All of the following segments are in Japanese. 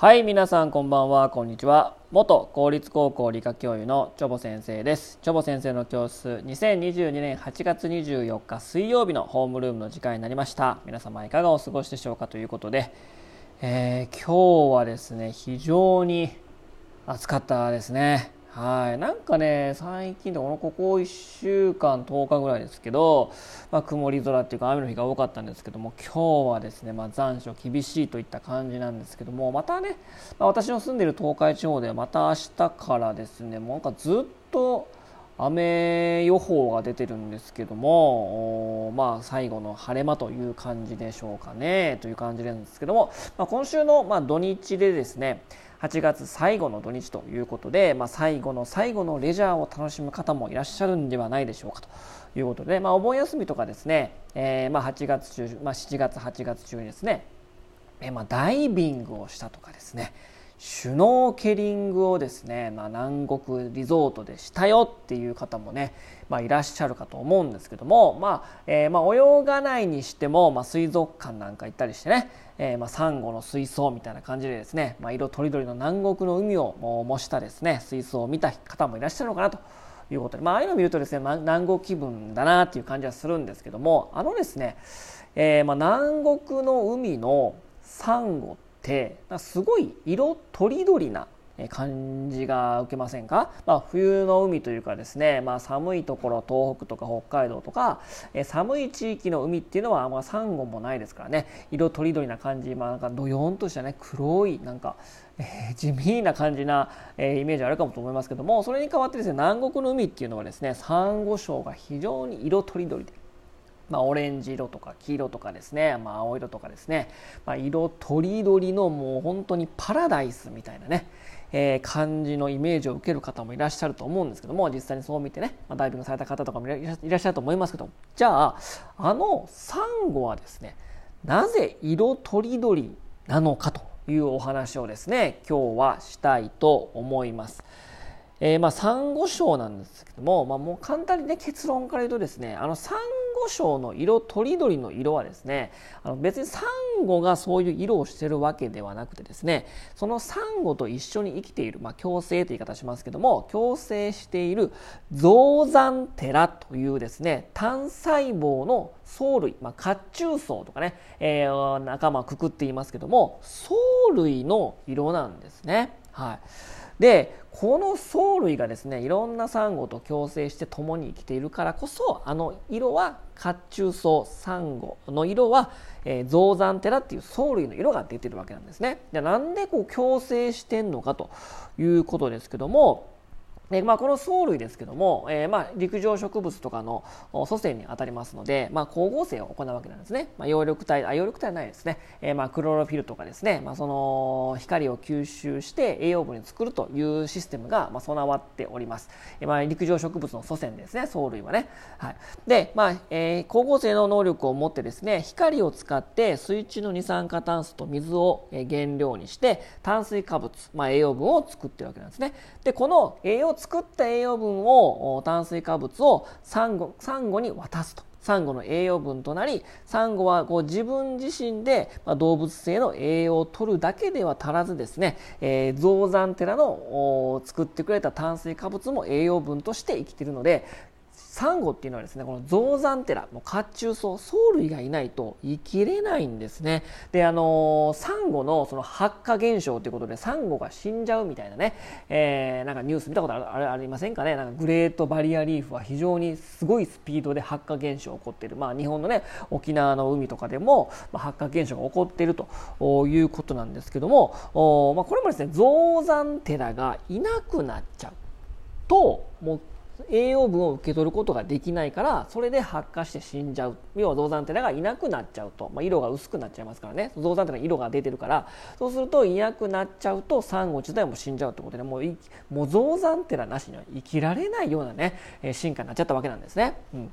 はい皆さんこんばんは。こんにちは。元公立高校理科教諭のチョボ先生です。チョボ先生の教室2022年8月24日水曜日のホームルームの時間になりました。皆様いかがお過ごしでしょうかということで、えー、今日はですね非常に暑かったですね。はい、なんかね最近でこのここ1週間10日ぐらいですけど、まあ、曇り空っていうか雨の日が多かったんですけども今日はですね、まあ、残暑厳しいといった感じなんですけどもまたね、まあ、私の住んでいる東海地方ではまた明日からですねもうなんかずっと雨予報が出てるんですけども、まあ、最後の晴れ間という感じでしょうかねという感じなんですけども、まあ、今週のま土日でですね8月最後の土日ということで、まあ、最後の最後のレジャーを楽しむ方もいらっしゃるんではないでしょうかということで、まあ、お盆休みとかですね、えー、ま8月中、まあ、7月8月中にですね、えー、まダイビングをしたとかですねシュノーケリングをですね、まあ、南国リゾートでしたよっていう方もね、まあ、いらっしゃるかと思うんですけども、まあえー、まあ泳がないにしても、まあ、水族館なんか行ったりしてね、えー、まあサンゴの水槽みたいな感じでですね、まあ、色とりどりの南国の海を模したですね水槽を見た方もいらっしゃるのかなということで、まあ、あいうの見るとですね、まあ、南国気分だなっていう感じはするんですけどもあのですね、えー、まあ南国の海のサンゴってすごい色とりどりな感じが受けませんか、まあ、冬の海というかですね、まあ、寒いところ東北とか北海道とか、寒い地域の海っていうのはあん、まあ、サンゴもないですからね。色とりどりな感じ、まあ、なんかどよんとしたね黒いなんか、え、地味な感じな、え、イメージあるかもと思いますけどもそれに代わってですね南国の海っていうのはですねサンゴ礁が非常に色とりどりでまあ、オレンジ色とか黄色とかですね、まあ、青色とかですね、まあ、色とりどりのもう本当にパラダイスみたいなね、えー、感じのイメージを受ける方もいらっしゃると思うんですけども実際にそう見てね、まあ、ダイビングされた方とかもいらっしゃると思いますけどじゃああのサンゴはですねなぜ色とりどりなのかというお話をですね今日はしたいと思います。えー、まあ、サンゴ礁なんですけども、まあ、もう簡単にね結論から言うとですねあのサンゴ礁の色とりどりの色はですねあの別にサンゴがそういう色をしているわけではなくてですねそのサンゴと一緒に生きている、まあ、共生という言い方しますけども共生しているゾウザンテラというですね単細胞の藻類、まあ、褐虫藻とかね、えー、仲間をくくっていますけども藻類の色なんですね。はいでこの藻類がですねいろんなサンゴと共生して共に生きているからこそあの色は褐虫藻サンゴの色は、えー、ゾウザンテラっていう藻類の色が出てるわけなんですね。じゃなんでこう共生してんのかということですけどもでまあ、この藻類ですけども、えー、まあ陸上植物とかの祖先に当たりますので、まあ、光合成を行うわけなんですね。まあ、葉緑体あ葉緑体はないですね、えー、まあクロロフィルとかですね、まあ、その光を吸収して栄養分に作るというシステムが、まあ、備わっております。えー、まあ、陸上植物の祖先ですね藻類はね。はい、で、まあえー、光合成の能力を持ってですね光を使って水中の二酸化炭素と水を原料にして炭水化物、まあ、栄養分を作っているわけなんですね。でこの栄養作った栄養分を炭水化物をサンゴサンゴに渡すと。サンゴの栄養分となりサンゴはこう自分自身で、ま、動物性の栄養を取るだけでは足らずですね、えー、ゾウザンテラの作ってくれた炭水化物も栄養分として生きているのでサンゴっていうのはですねこのゾウザンテラも褐虫藻藻類がいないと生きれないんですね。であのー、サンゴのその発火現象ということでサンゴが死んじゃうみたいなね、えー、なんかニュース見たことあるありませんかね？なんかグレートバリアリーフは非常にすごいスピードで発火現象が起こっている。まあ日本のね沖縄の海とかでも、まあ、発火現象が起こっているということなんですけどもお、まあ、これもですねゾウザンテラがいなくなっちゃうともう栄養分を受け取ることができないからそれで発火して死んじゃう。要はゾウザンテナがいなくなっちゃうと、まあ、色が薄くなっちゃいますからね。ゾウザンテナ色が出てるから。そうするといなくなっちゃうとサンゴ自体も死んじゃうってことでもうもうゾウザンテナなしには生きられないようなね進化になっちゃったわけなんですね。うん。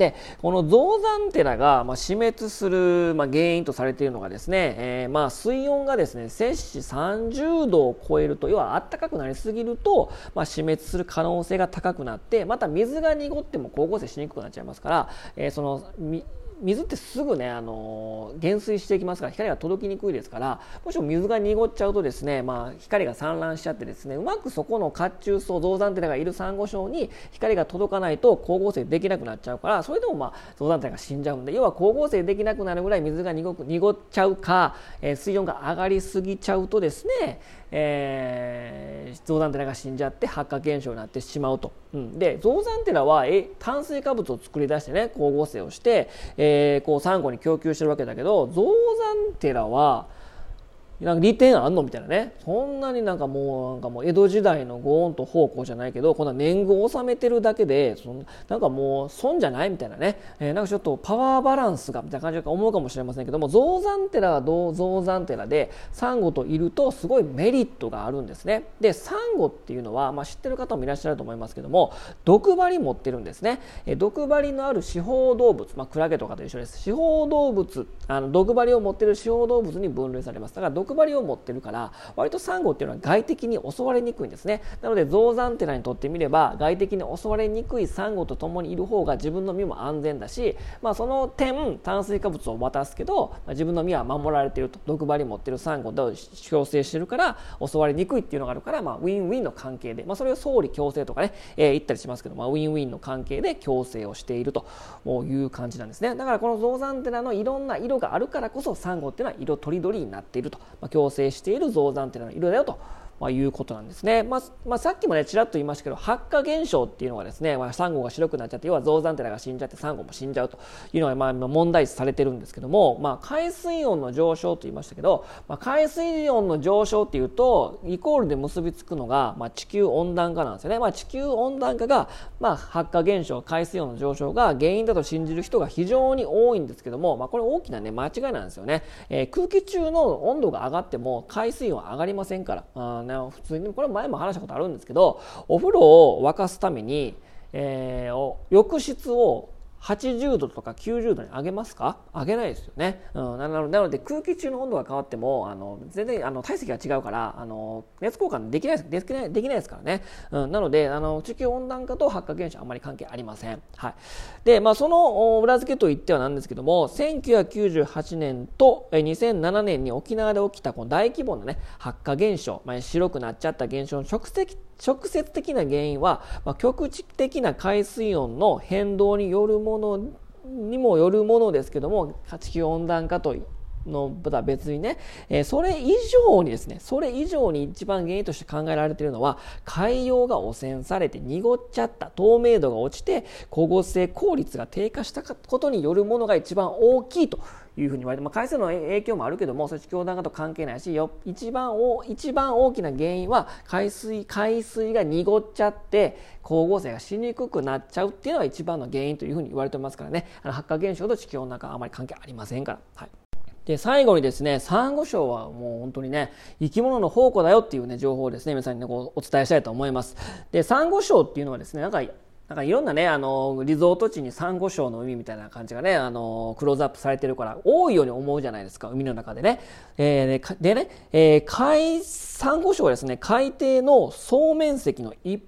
でこのゾウザンテラが、まあ、死滅する、まあ、原因とされているのがですね、えー、まあ、水温がですね摂氏30度を超えると要は暖かくなりすぎると、まあ、死滅する可能性が高くなってまた水が濁っても光合成しにくくなっちゃいますから、えー、その水ってすぐねあの減衰していきますから光が届きにくいですからもしも水が濁っちゃうとですね、まあ、光が散乱しちゃってですねうまくそこの褐虫層造山寺がいるサンゴ礁に光が届かないと光合成できなくなっちゃうからそれでもまあ造山寺が死んじゃうんで要は光合成できなくなるぐらい水が濁濁っちゃうか、えー、水温が上がりすぎちゃうとですねえー、造山寺が死んじゃって発火現象になってしまうと、うん、で造山寺はえ炭水化物を作り出してね光合成をして、えー、こうサンゴに供給してるわけだけど造山寺はなんか利点あんのみたいなね。そんなになんかもうなんかもう江戸時代のゴーンと奉公じゃないけどこんな年貢を納めてるだけでそんなんかもう損じゃないみたいなね、えー、なんかちょっとパワーバランスがみたいな感じか思うかもしれませんけども造山寺は造山寺でサンゴといるとすごいメリットがあるんですね。でサンゴっていうのは、まあ、知ってる方もいらっしゃると思いますけども毒針持ってるんですね、えー、毒針のある四方動物、まあ、クラゲとかと一緒です。四方動物あの毒針を持ってる四方動物に分類されます。だから毒針を持ってるから割とサンゴっていうのは外敵に襲われにくいんですね。なので造山寺にとってみれば外敵に襲われにくいサンゴと共にいる方が自分の身も安全だし、まあ、その点炭水化物を渡すけど、自分の身は守られていると毒針持ってるサンゴと共生してるから襲われにくいっていうのがあるから、まあ、ウィンウィンの関係で、まあ、それを総理共生とかね、えー、言ったりしますけど、まあ、ウィンウィンの関係で共生をしているという感じなんですね。だからこの造山寺のいろんな色があるからこそサンゴっていうのは色とりどりになっていると、まあ、共生している造山というのは色だよと。まあ、いうことなんですね。まあ、まあ、さっきもね、ちらっと言いましたけど、発火現象っていうのがですね、まあ、サンゴが白くなっちゃって、要は造山寺が死んじゃって、サンゴも死んじゃうというのが、まあ、問題視されてるんですけども、まあ、海水温の上昇と言いましたけど、まあ、海水温の上昇っていうと、イコールで結びつくのが、まあ、地球温暖化なんですよね。まあ、地球温暖化が、まあ、発火現象、海水温の上昇が原因だと信じる人が非常に多いんですけども、まあ、これ大きなね、間違いなんですよね。えー、空気中の温度が上がっても、海水温上がりませんから、あね、普通に、これ前も話したことあるんですけどお風呂を沸かすために、えー、浴室を80度とか90度に上げますか？上げないですよね、うん、なので空気中の温度が変わってもあの全然あの体積が違うからあの熱交換できないです。できないできないですからね、うん、なのであの地球温暖化と発火現象あんまり関係ありません、はい。でまあ、その裏付けといってはなんですけども1998年と2007年に沖縄で起きたこの大規模な、ね、発火現象、まあ、白くなっちゃった現象の直接直接的な原因は、まあ、局地的な海水温の変動によるものにもよるものですけども地球温暖化とのとは別にね、え、それ以上にですね、それ以上に一番原因として考えられているのは、海洋が汚染されて濁っちゃった、透明度が落ちて、光合成効率が低下したことによるものが一番大きいというふうに言われて、まあ、海水の影響もあるけども、それ地球温暖化と関係ないし、よ一番お一番大きな原因は海水、海水が濁っちゃって、光合成がしにくくなっちゃうっていうのが一番の原因というふうに言われてますからね、あの発火現象と地球温暖化はあまり関係ありませんから。はい。で最後にですねサンゴ礁はもう本当にね生き物の宝庫だよっていうね情報をですね皆さんにねこうお伝えしたいと思いますでサンゴ礁っていうのはですねなんかなんかいろんなね、あの、リゾート地にサンゴ礁の海みたいな感じがね、あの、クローズアップされてるから、多いように思うじゃないですか、海の中でね。えー、でね、えー、海、サンゴ礁はですね、海底の総面積の1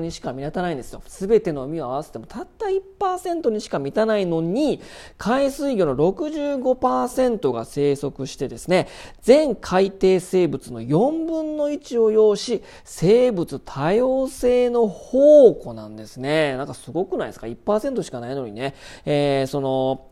にしか満たないんですよ。すべての海を合わせても、たった1%にしか満たないのに、海水魚の65%が生息してですね、全海底生物の4分の1を要し、生物多様性の宝庫なんですですね。なんかすごくないですか ?1% しかないのにね。えー、その、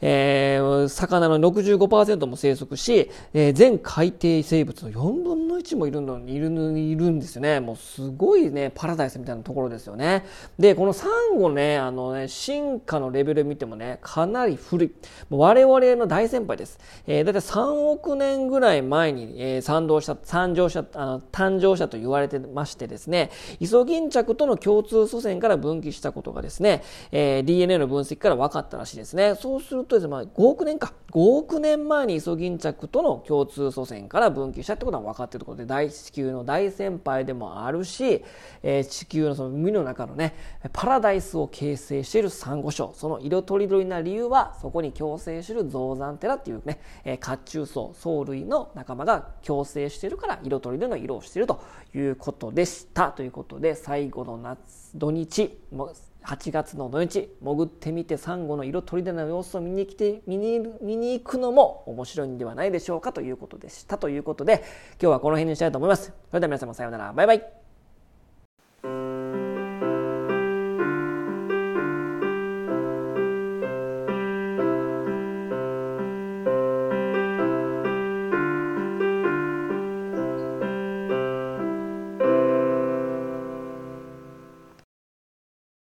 えー、魚の65%も生息し、えー、全海底生物の4分の1もいるのにいるいるんですよね。もうすごいね、パラダイスみたいなところですよね。で、このサンゴね、あのね、進化のレベル見てもね、かなり古い。もう我々の大先輩です。えー、だいたい3億年ぐらい前に、えー、産生した、産生した、あの誕生したと言われてましてですね、イソギンチャクとの共通祖先から分岐したことがですね、えー、DNA の分析から分かったらしいですね。そうするとですね、まあ、5億年か。5億年前にイソギンチャクとの共通祖先から分岐したってことは分かっているところで、大地球の大先輩でもあるし、えー、地球のその海の中のね、パラダイスを形成しているサンゴ礁。その色とりどりな理由は、そこに共生しているゾウザンテラっていうね、えー、甲虫層、藻類の仲間が共生しているから、色とりどりの色をしているということでした。ということで、最後の夏、土日も、8月の土日潜ってみてサンゴの色とりどりの様子を見に来て見に見に行くのも面白いんではないでしょうかということでした。ということで今日はこの辺にしたいと思います。それでは皆様さようなら。バイバイ。